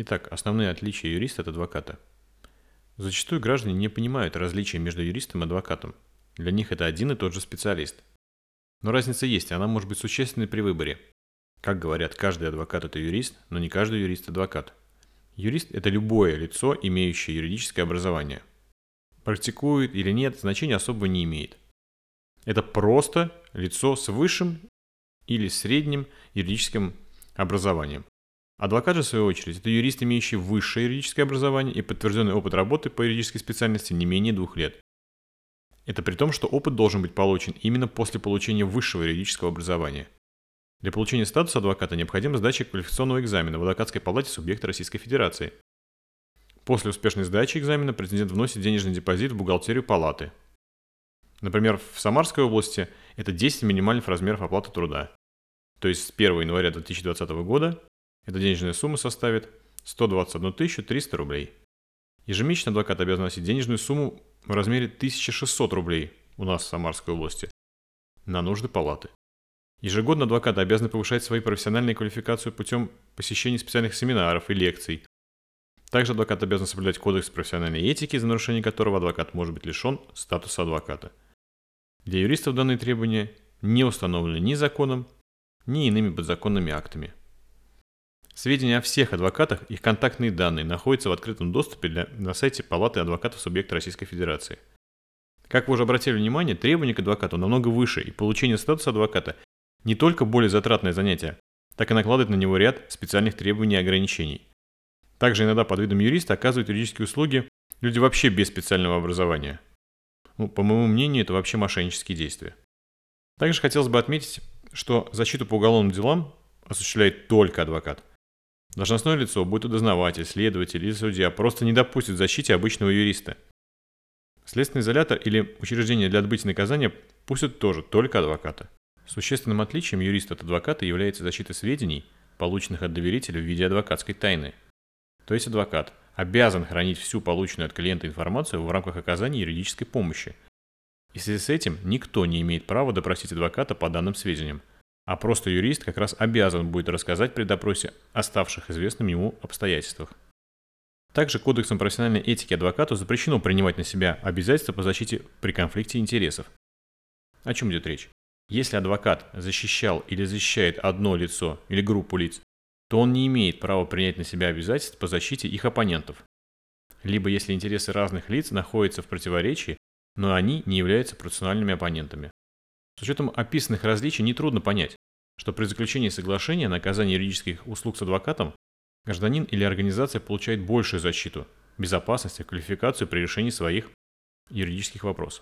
Итак, основные отличия юриста от адвоката. Зачастую граждане не понимают различия между юристом и адвокатом. Для них это один и тот же специалист. Но разница есть, она может быть существенной при выборе. Как говорят, каждый адвокат – это юрист, но не каждый юрист – адвокат. Юрист – это любое лицо, имеющее юридическое образование. Практикует или нет, значения особо не имеет. Это просто лицо с высшим или средним юридическим образованием. Адвокат же, в свою очередь, это юрист, имеющий высшее юридическое образование и подтвержденный опыт работы по юридической специальности не менее двух лет. Это при том, что опыт должен быть получен именно после получения высшего юридического образования. Для получения статуса адвоката необходима сдача квалификационного экзамена в адвокатской палате субъекта Российской Федерации. После успешной сдачи экзамена претендент вносит денежный депозит в бухгалтерию палаты. Например, в Самарской области это 10 минимальных размеров оплаты труда. То есть с 1 января 2020 года эта денежная сумма составит 121 300 рублей. Ежемесячно адвокат обязан носить денежную сумму в размере 1600 рублей у нас в Самарской области на нужды палаты. Ежегодно адвокаты обязаны повышать свои профессиональные квалификацию путем посещения специальных семинаров и лекций. Также адвокат обязан соблюдать кодекс профессиональной этики, за нарушение которого адвокат может быть лишен статуса адвоката. Для юристов данные требования не установлены ни законом, ни иными подзаконными актами. Сведения о всех адвокатах, их контактные данные находятся в открытом доступе для, на сайте Палаты адвокатов субъекта Российской Федерации. Как вы уже обратили внимание, требования к адвокату намного выше, и получение статуса адвоката не только более затратное занятие, так и накладывает на него ряд специальных требований и ограничений. Также иногда под видом юриста оказывают юридические услуги люди вообще без специального образования. Ну, по моему мнению, это вообще мошеннические действия. Также хотелось бы отметить, что защиту по уголовным делам осуществляет только адвокат. Должностное лицо, будь то дознаватель, следователь или судья, просто не допустит защите обычного юриста. Следственный изолятор или учреждение для отбытия наказания пустят тоже только адвоката. Существенным отличием юриста от адвоката является защита сведений, полученных от доверителя в виде адвокатской тайны. То есть адвокат обязан хранить всю полученную от клиента информацию в рамках оказания юридической помощи. И в связи с этим никто не имеет права допросить адвоката по данным сведениям – а просто юрист как раз обязан будет рассказать при допросе о ставших известным ему обстоятельствах. Также Кодексом профессиональной этики адвокату запрещено принимать на себя обязательства по защите при конфликте интересов. О чем идет речь? Если адвокат защищал или защищает одно лицо или группу лиц, то он не имеет права принять на себя обязательств по защите их оппонентов. Либо если интересы разных лиц находятся в противоречии, но они не являются процессуальными оппонентами. С учетом описанных различий нетрудно понять, что при заключении соглашения на оказание юридических услуг с адвокатом гражданин или организация получает большую защиту, безопасность и квалификацию при решении своих юридических вопросов.